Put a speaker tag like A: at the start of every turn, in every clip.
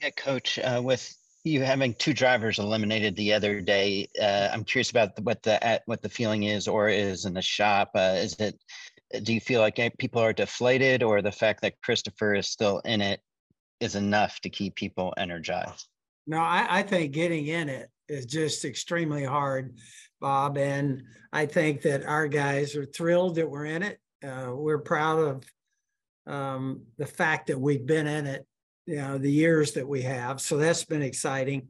A: Yeah, coach, uh, with you having two drivers eliminated the other day, uh, I'm curious about what the at, what the feeling is or is in the shop. Uh, is it? Do you feel like eh, people are deflated, or the fact that Christopher is still in it is enough to keep people energized?
B: No, I, I think getting in it is just extremely hard, Bob. And I think that our guys are thrilled that we're in it. Uh, we're proud of um, the fact that we've been in it, you know, the years that we have. So that's been exciting.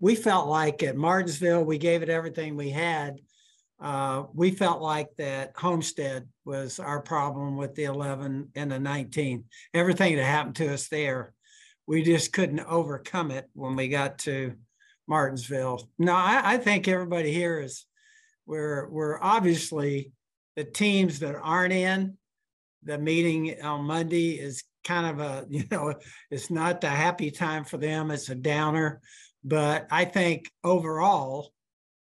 B: We felt like at Martinsville, we gave it everything we had. Uh, we felt like that Homestead was our problem with the 11 and the 19. Everything that happened to us there we just couldn't overcome it when we got to Martinsville. No, I, I think everybody here is we're we're obviously the teams that aren't in the meeting on Monday is kind of a you know it's not the happy time for them. It's a downer, but I think overall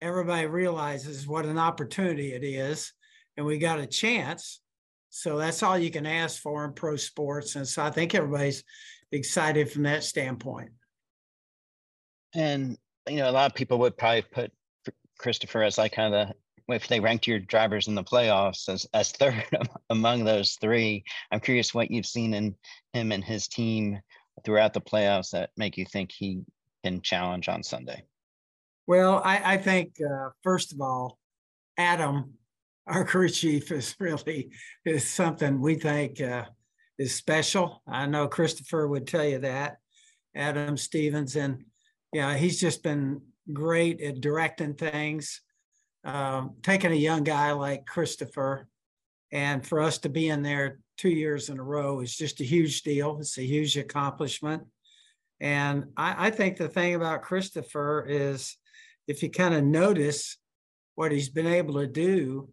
B: everybody realizes what an opportunity it is, and we got a chance. So that's all you can ask for in pro sports. And so I think everybody's excited from that standpoint.
A: And you know, a lot of people would probably put Christopher as like kind of the if they ranked your drivers in the playoffs as as third among those three. I'm curious what you've seen in him and his team throughout the playoffs that make you think he can challenge on Sunday.
B: Well, I, I think uh, first of all, Adam, our crew chief, is really is something we think uh, is special. I know Christopher would tell you that. Adam Stevens, and yeah, he's just been great at directing things. Um, taking a young guy like Christopher, and for us to be in there two years in a row is just a huge deal. It's a huge accomplishment. And I, I think the thing about Christopher is if you kind of notice what he's been able to do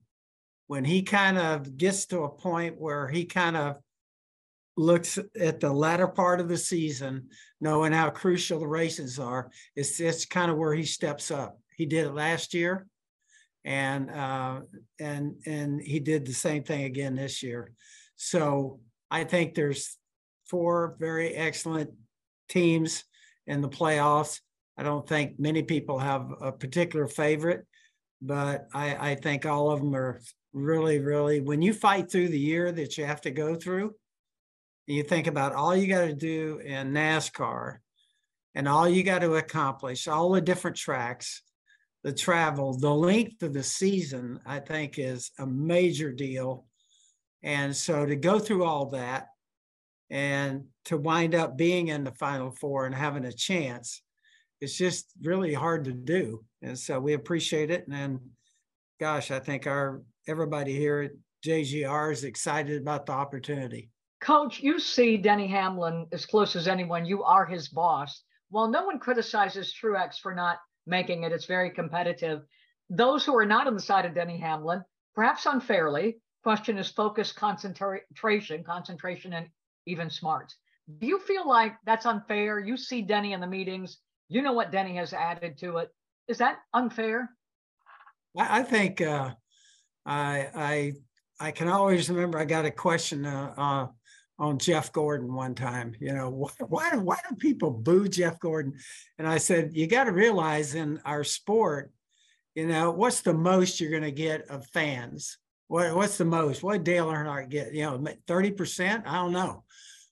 B: when he kind of gets to a point where he kind of looks at the latter part of the season, knowing how crucial the races are, it's it's kind of where he steps up. He did it last year, and uh, and and he did the same thing again this year. So I think there's four very excellent teams in the playoffs. I don't think many people have a particular favorite, but I, I think all of them are really, really. When you fight through the year that you have to go through, you think about all you got to do in NASCAR and all you got to accomplish, all the different tracks, the travel, the length of the season, I think is a major deal. And so to go through all that and to wind up being in the final four and having a chance, it's just really hard to do. And so we appreciate it. And then, gosh, I think our everybody here at JGR is excited about the opportunity.
C: Coach, you see Denny Hamlin as close as anyone. You are his boss. While no one criticizes Truex for not making it, it's very competitive. Those who are not on the side of Denny Hamlin, perhaps unfairly, question his focus, concentration, concentration, and even smarts. Do you feel like that's unfair? You see Denny in the meetings. You know what Denny has added to it. Is that unfair?
B: I think uh, I I I can always remember I got a question uh, uh, on Jeff Gordon one time. You know, why, why, why do people boo Jeff Gordon? And I said, you got to realize in our sport, you know, what's the most you're going to get of fans? What, what's the most? What Dale Earnhardt get? You know, 30%? I don't know.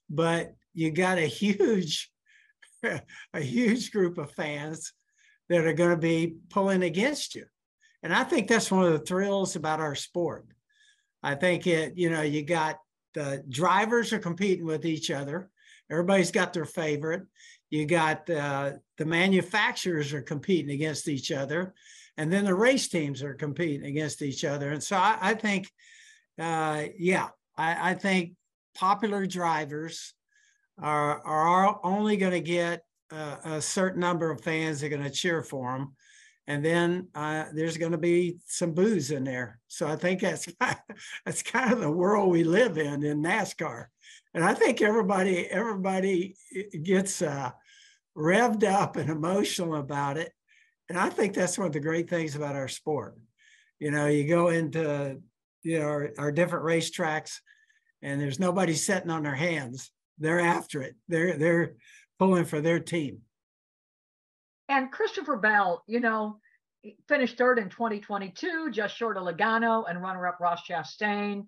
B: But you got a huge, a huge group of fans that are going to be pulling against you. And I think that's one of the thrills about our sport. I think it, you know, you got the drivers are competing with each other. Everybody's got their favorite. You got uh, the manufacturers are competing against each other, and then the race teams are competing against each other. And so I, I think, uh, yeah, I, I, think popular drivers are are only going to get a, a certain number of fans that are going to cheer for them and then uh, there's going to be some boos in there. So I think that's kind of, that's kind of the world we live in in NASCAR, and I think everybody everybody gets uh, revved up and emotional about it, and I think that's one of the great things about our sport. You know, you go into you know our, our different racetracks, and there's nobody sitting on their hands. They're after it. They're they're pulling for their team.
C: And Christopher Bell, you know, finished third in 2022, just short of Logano and runner-up Ross Chastain.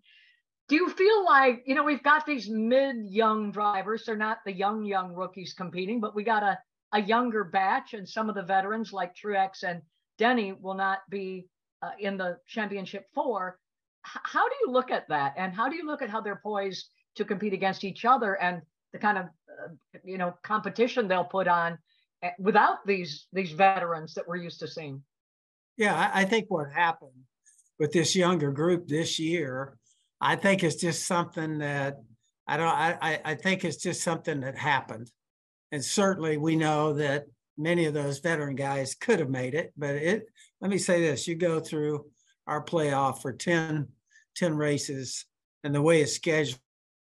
C: Do you feel like, you know, we've got these mid-young drivers. They're not the young, young rookies competing, but we got a, a younger batch and some of the veterans like Truex and Denny will not be uh, in the championship four. H- how do you look at that? And how do you look at how they're poised to compete against each other and the kind of, uh, you know, competition they'll put on without these, these veterans that we're used to seeing?
B: Yeah, I, think what happened with this younger group this year, I think it's just something that I don't. I I think it's just something that happened, and certainly we know that many of those veteran guys could have made it. But it. Let me say this: you go through our playoff for 10, 10 races, and the way it's scheduled,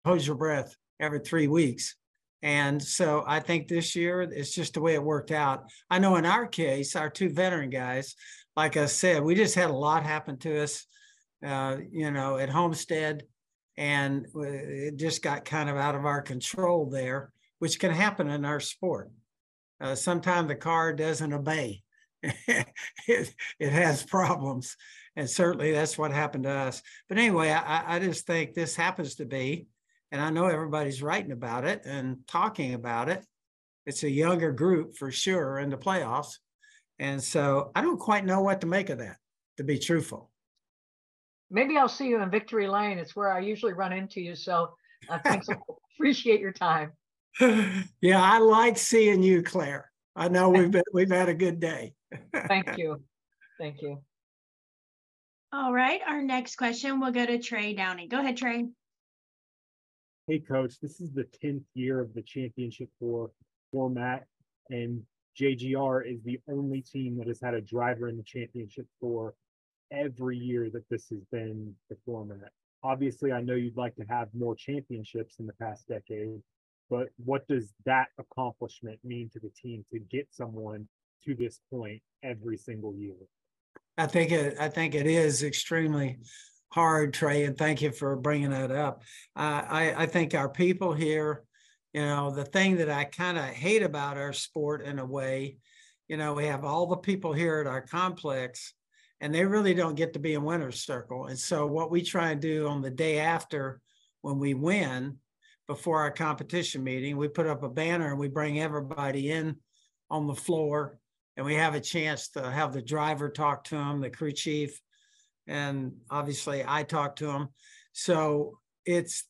B: hold your breath every three weeks. And so I think this year it's just the way it worked out. I know in our case, our two veteran guys, like I said, we just had a lot happen to us, uh, you know, at Homestead, and it just got kind of out of our control there, which can happen in our sport. Uh, Sometimes the car doesn't obey; it, it has problems, and certainly that's what happened to us. But anyway, I, I just think this happens to be, and I know everybody's writing about it and talking about it. It's a younger group for sure in the playoffs and so I don't quite know what to make of that, to be truthful.
C: Maybe I'll see you in Victory Lane. It's where I usually run into you. So uh, thanks. appreciate your time.
B: yeah, I like seeing you, Claire. I know we've been, we've had a good day.
C: Thank you. Thank you.
D: All right, our next question will go to Trey Downey. Go ahead, Trey.
E: Hey, coach, this is the 10th year of the championship four format, and JGR is the only team that has had a driver in the championship for every year that this has been the format. Obviously, I know you'd like to have more championships in the past decade, but what does that accomplishment mean to the team to get someone to this point every single year?
B: I think it. I think it is extremely hard, Trey, and thank you for bringing that up. Uh, I I think our people here you know, the thing that I kind of hate about our sport in a way, you know, we have all the people here at our complex and they really don't get to be in winner's circle. And so what we try and do on the day after when we win, before our competition meeting, we put up a banner and we bring everybody in on the floor and we have a chance to have the driver talk to them, the crew chief, and obviously I talk to them. So it's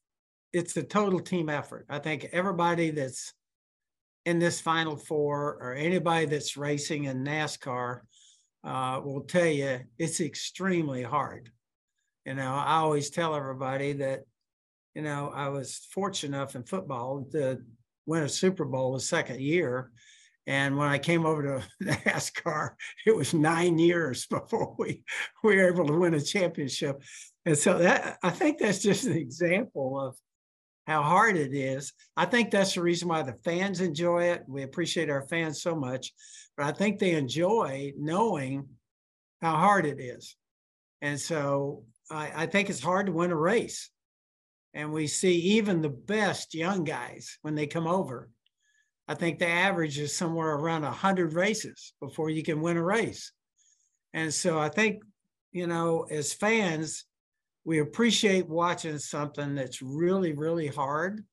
B: it's a total team effort. I think everybody that's in this Final Four or anybody that's racing in NASCAR uh, will tell you it's extremely hard. You know, I always tell everybody that, you know, I was fortunate enough in football to win a Super Bowl the second year. And when I came over to NASCAR, it was nine years before we, we were able to win a championship. And so that I think that's just an example of how hard it is. I think that's the reason why the fans enjoy it. We appreciate our fans so much, but I think they enjoy knowing how hard it is. And so I, I think it's hard to win a race. And we see even the best young guys when they come over. I think the average is somewhere around 100 races before you can win a race. And so I think, you know, as fans, we appreciate watching something that's really, really hard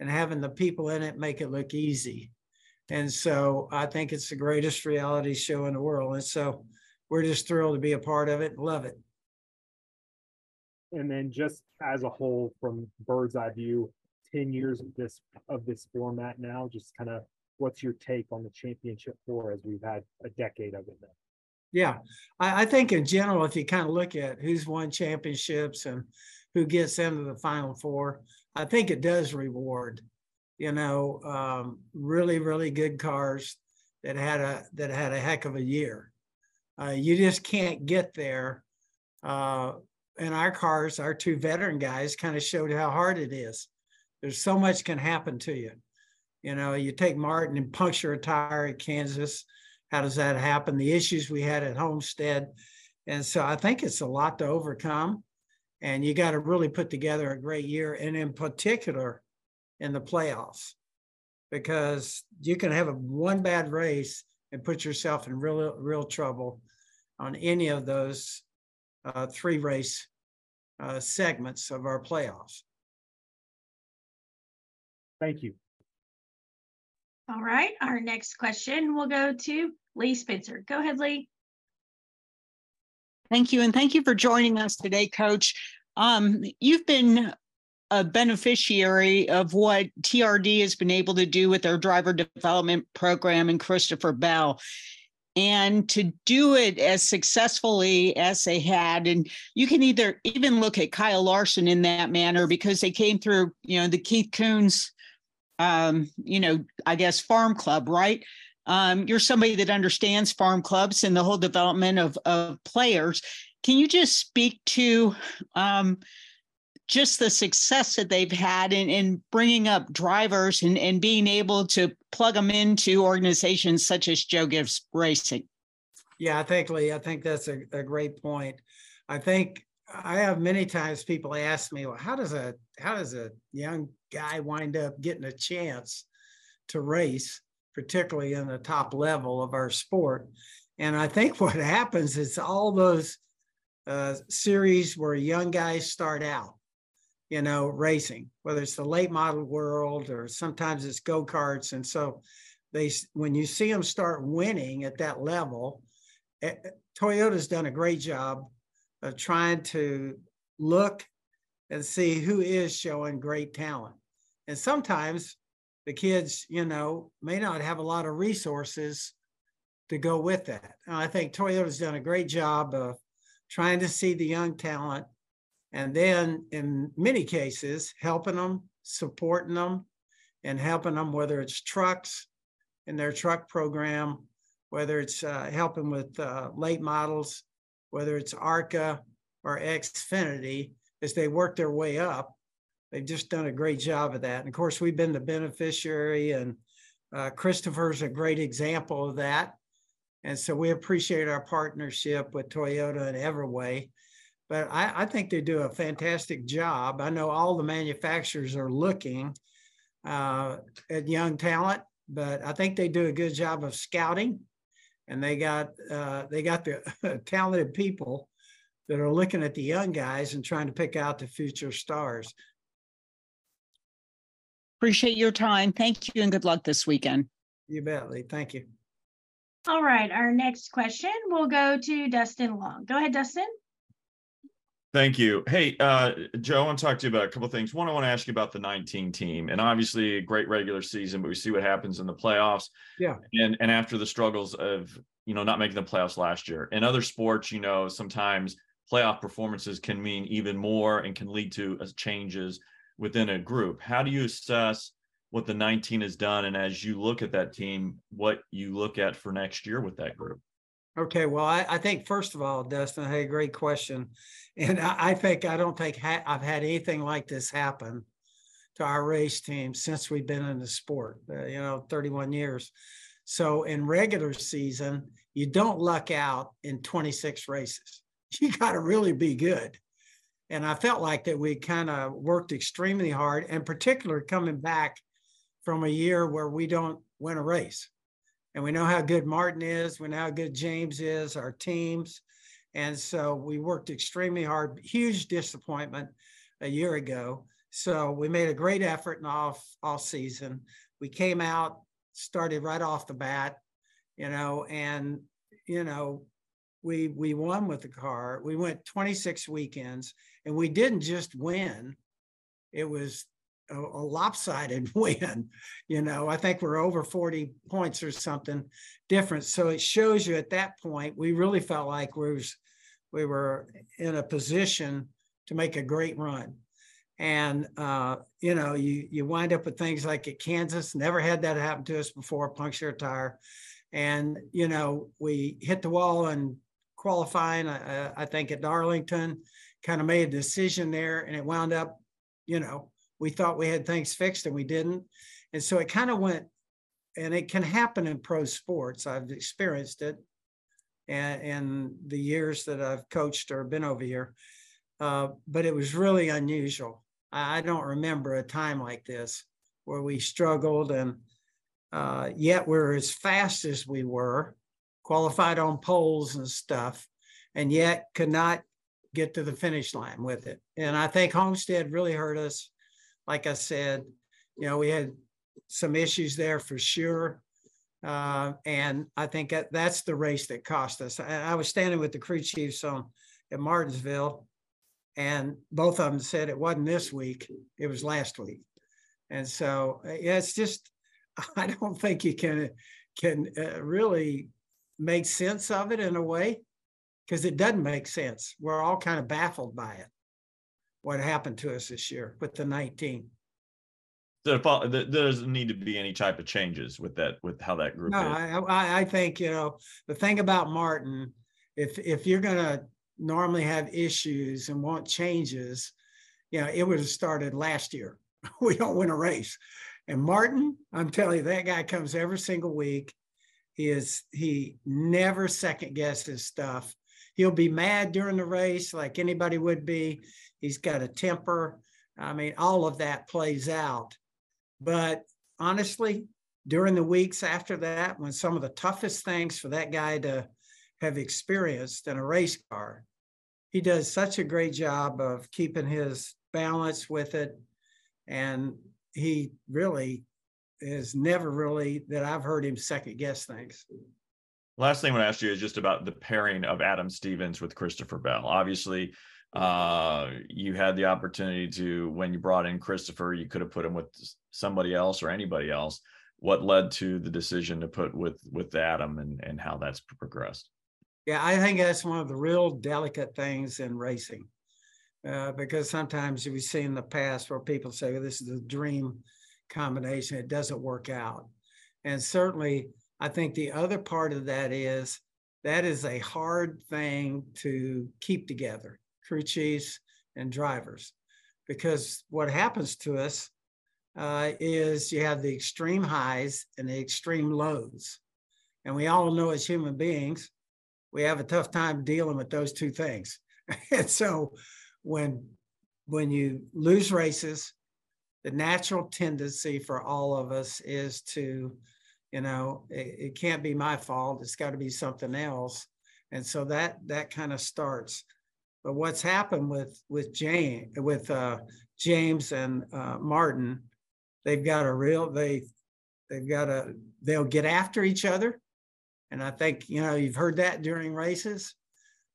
B: and having the people in it make it look easy. And so I think it's the greatest reality show in the world. And so we're just thrilled to be a part of it. Love it.
E: And then just as a whole, from bird's eye view, 10 years of this of this format now, just kind of what's your take on the championship four as we've had a decade of it now?
B: Yeah, I, I think in general, if you kind of look at who's won championships and who gets into the final four, I think it does reward, you know, um, really, really good cars that had a that had a heck of a year. Uh, you just can't get there. Uh, and our cars, our two veteran guys, kind of showed how hard it is. There's so much can happen to you. You know, you take Martin and puncture a tire at Kansas how does that happen? The issues we had at Homestead. And so I think it's a lot to overcome. And you got to really put together a great year, and in particular, in the playoffs. because you can have a one bad race and put yourself in real real trouble on any of those uh, three race uh, segments of our playoffs.
E: Thank you.
D: All right, our next question will go to Lee Spencer. Go ahead, Lee.
F: Thank you, and thank you for joining us today, Coach. Um, you've been a beneficiary of what TRD has been able to do with their driver development program and Christopher Bell. And to do it as successfully as they had, and you can either even look at Kyle Larson in that manner because they came through, you know, the Keith Kunz, um, you know, I guess farm club, right? Um, you're somebody that understands farm clubs and the whole development of, of players. Can you just speak to um, just the success that they've had in, in bringing up drivers and, and being able to plug them into organizations such as Joe Gibbs Racing.
B: Yeah, I think Lee, I think that's a, a great point. I think I have many times people ask me, well, how does a how does a young guy wind up getting a chance to race, particularly in the top level of our sport? And I think what happens is all those uh, series where young guys start out you know, racing, whether it's the late model world or sometimes it's go karts. And so they, when you see them start winning at that level, eh, eh, Toyota's done a great job of trying to look and see who is showing great talent. And sometimes the kids, you know, may not have a lot of resources to go with that. And I think Toyota's done a great job of trying to see the young talent and then in many cases helping them supporting them and helping them whether it's trucks in their truck program whether it's uh, helping with uh, late models whether it's arca or xfinity as they work their way up. They've just done a great job of that. And of course we've been the beneficiary and uh, christopher's a great example of that. And so we appreciate our partnership with toyota and everway. But I, I, think they do a fantastic job. I know all the manufacturers are looking uh, at young talent, but I think they do a good job of scouting, and they got uh, they got the talented people that are looking at the young guys and trying to pick out the future stars.
F: Appreciate your time. Thank you, and good luck this weekend.
B: You bet, Lee. Thank you.
D: All right, our next question will go to Dustin Long. Go ahead, Dustin.
G: Thank you. Hey, uh, Joe, I want to talk to you about a couple of things. One, I want to ask you about the 19 team, and obviously a great regular season, but we see what happens in the playoffs.
B: Yeah.
G: And and after the struggles of you know not making the playoffs last year. In other sports, you know, sometimes playoff performances can mean even more and can lead to uh, changes within a group. How do you assess what the 19 has done, and as you look at that team, what you look at for next year with that group?
B: Okay, well, I, I, think first of all, Dustin, hey, great question, and I, I think I don't think ha- I've had anything like this happen to our race team since we've been in the sport. Uh, you know, 31 years. So in regular season, you don't luck out in 26 races. You got to really be good. And I felt like that we kind of worked extremely hard, and particularly coming back from a year where we don't win a race and we know how good Martin is. We know how good James is, our teams. And so we worked extremely hard, huge disappointment a year ago. So we made a great effort in off off season. We came out, started right off the bat, you know, and you know, we we won with the car. We went 26 weekends and we didn't just win. It was a, a, lopsided win. You know, I think we're over 40 points or something different. So it shows you at that point, we really felt like we was we were in a position to make a great run. And uh, you know, you you wind up with things like at Kansas, never had that happen to us before, puncture a tire. And you know, we hit the wall and qualifying, uh, I think at Darlington, kind of made a decision there, and it wound up, you know, we thought we had things fixed and we didn't. And so it kind of went, and it can happen in pro sports. I've experienced it and in the years that I've coached or been over here. Uh, but it was really unusual. I, I don't remember a time like this where we struggled and uh, yet we're as fast as we were, qualified on poles and stuff, and yet could not get to the finish line with it. And I think Homestead really hurt us. Like I said, you know, we had some issues there for sure. Uh, and I think that that's the race that cost us. I, I was standing with the crew chiefs on at Martinsville, and both of them said it wasn't this week; it was last week. And so, uh, yeah, it's just I don't think you can can uh, really make sense of it in a way because it doesn't make sense. We're all kind of baffled by it. What happened to us this year with the 19?
G: there doesn't need to be any type of changes with that with how that group
B: no. I, I think you know the thing about Martin, if if you're gonna normally have issues and want changes, you know, it would have started last year. we don't win a race. And Martin, I'm telling you, that guy comes every single week. He is he never second guesses stuff. He'll be mad during the race, like anybody would be. He's got a temper. I mean, all of that plays out. But honestly, during the weeks after that, when some of the toughest things for that guy to have experienced in a race car, he does such a great job of keeping his balance with it. And he really is never really that I've heard him second guess things.
G: Last thing I want to ask you is just about the pairing of Adam Stevens with Christopher Bell. Obviously, uh, you had the opportunity to when you brought in Christopher, you could have put him with somebody else or anybody else. What led to the decision to put with with Adam and and how that's progressed?
B: Yeah, I think that's one of the real delicate things in racing, uh, because sometimes we've seen in the past where people say well, this is a dream combination, it doesn't work out, and certainly I think the other part of that is that is a hard thing to keep together crew chiefs, and drivers. Because what happens to us uh, is you have the extreme highs and the extreme lows. And we all know as human beings, we have a tough time dealing with those two things. and so when when you lose races, the natural tendency for all of us is to, you know, it, it can't be my fault. It's got to be something else. And so that that kind of starts. But what's happened with with James with uh, James and uh, Martin, they've got a real they they've got a they'll get after each other, and I think you know you've heard that during races,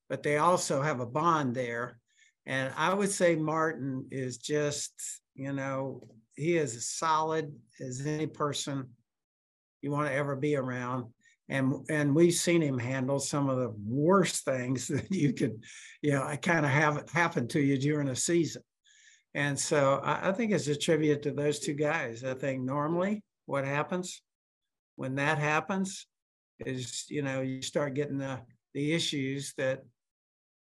B: but they also have a bond there, and I would say Martin is just you know he is as solid as any person you want to ever be around and and we've seen him handle some of the worst things that you could, you know, I kind of have it happen to you during a season. And so I, I, think it's a tribute to those two guys. I think normally what happens when that happens is, you know, you start getting the the issues that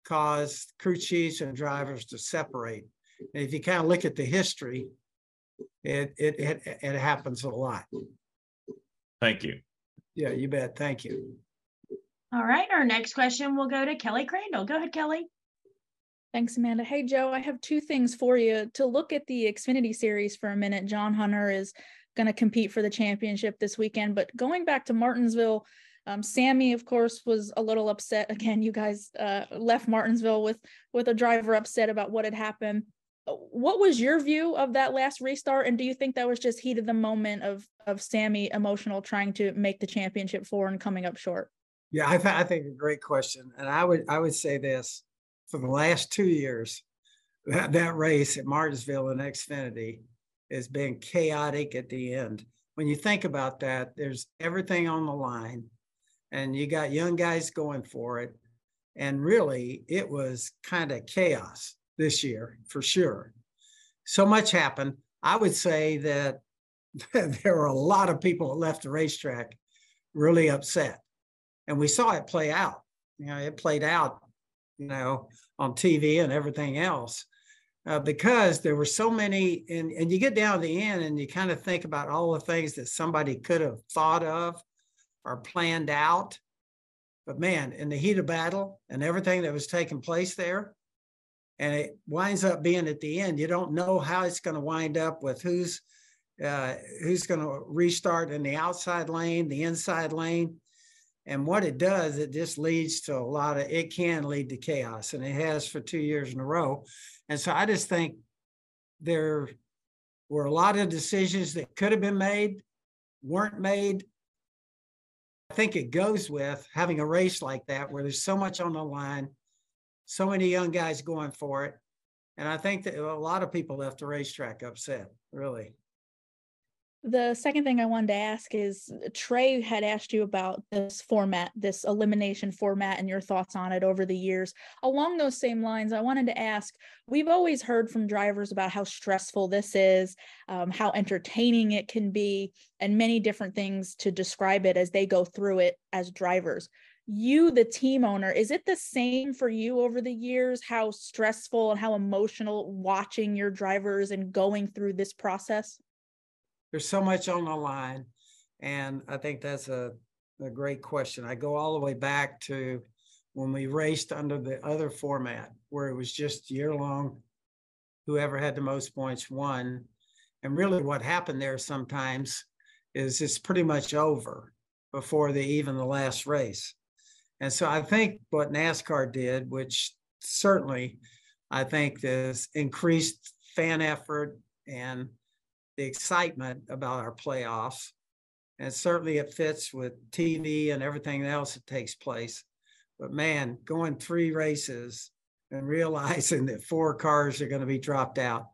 B: cause crew chiefs and drivers to separate. And if you kind of look at the history, it it it, it happens a lot.
G: Thank you.
B: Yeah, you bet. Thank you.
D: All right, our next question will go to Kelly Crandall. Go ahead, Kelly.
H: Thanks, Amanda. Hey, Joe, I have two things for you. To look at the Xfinity series for a minute, John Hunter is going to compete for the championship this weekend. But going back to Martinsville, um, Sammy, of course, was a little upset. Again, you guys uh, left Martinsville with with a driver upset about what had happened Uh, what was your view of that last restart? And do you think that was just heat of the moment of of sammy emotional trying to make the championship four and coming up short?
B: Yeah i, th- I think a great question. And i would i would say this for the last two years that, that race at martinsville and xfinity has been chaotic at the end. When you think about that there's everything on the line and you got young guys going for it. And really it was kind of chaos this year for sure. So much happened. I would say that there were a lot of people that left the racetrack really upset. And we saw it play out. You know, it played out, you know, on TV and everything else. Uh, because there were so many, and, and you get down to the end and you kind of think about all the things that somebody could have thought of or planned out. But man, in the heat of battle and everything that was taking place there, and it winds up being at the end you don't know how it's going to wind up with who's uh, who's going to restart in the outside lane, the inside lane. And what it does, it just leads to a lot of, it can lead to chaos, and it has for two years in a row. And so I just think there were a lot of decisions that could have been made, weren't made. I think it goes with having a race like that where there's so much on the line, so many young guys going for it. And I think that a lot of people left the racetrack upset, really.
H: The second thing I wanted to ask is Trey had asked you about this format, this elimination format, and your thoughts on it over the years. Along those same lines, I wanted to ask we've always heard from drivers about how stressful this is, um, how entertaining it can be, and many different things to describe it as they go through it as drivers. You, the team owner, is it the same for you over the years? How stressful and how emotional watching your drivers and going through this process?
B: there's so much on the line. And I think that's a, a great question. I go all the way back to when we raced under the other format where it was just year long, whoever had the most points won. And really what happened there sometimes is it's pretty much over before the even the last race. And so I think what NASCAR did, which certainly I think is increased fan effort and the excitement about our playoffs. And certainly it fits with TV and everything else that takes place. But man, going three races and realizing that four cars are going to be dropped out,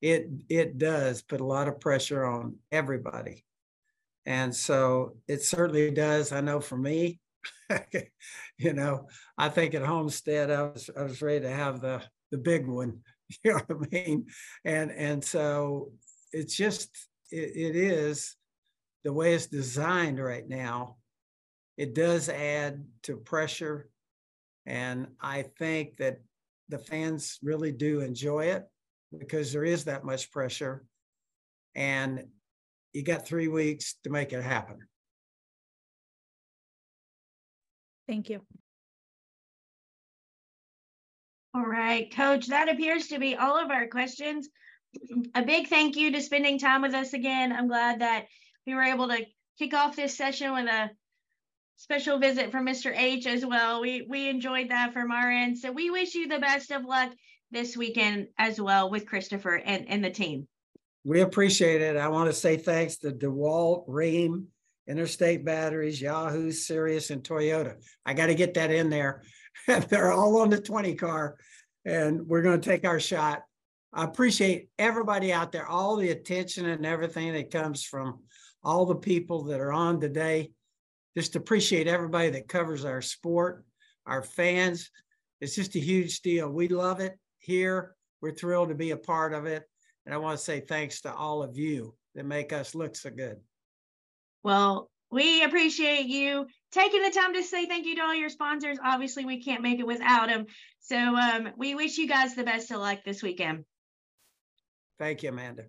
B: it it does put a lot of pressure on everybody. And so it certainly does. I know for me, you know, I think at Homestead I was I was ready to have the the big one. You know what I mean? And and so it's just it, it is the way it's designed right now it does add to pressure and i think that the fans really do enjoy it because there is that much pressure and you got three weeks to make it happen
H: thank you
D: all right coach that appears to be all of our questions a big thank you to spending time with us again. I'm glad that we were able to kick off this session with a special visit from Mr. H as well. We we enjoyed that from our end. So we wish you the best of luck this weekend as well with Christopher and, and the team.
B: We appreciate it. I want to say thanks to DeWalt, Rheem, Interstate Batteries, Yahoo, Sirius, and Toyota. I got to get that in there. They're all on the 20 car, and we're going to take our shot. I appreciate everybody out there, all the attention and everything that comes from all the people that are on today. Just appreciate everybody that covers our sport, our fans. It's just a huge deal. We love it here. We're thrilled to be a part of it. And I want to say thanks to all of you that make us look so good.
D: Well, we appreciate you taking the time to say thank you to all your sponsors. Obviously, we can't make it without them. So um, we wish you guys the best of luck this weekend.
B: Thank you, Amanda.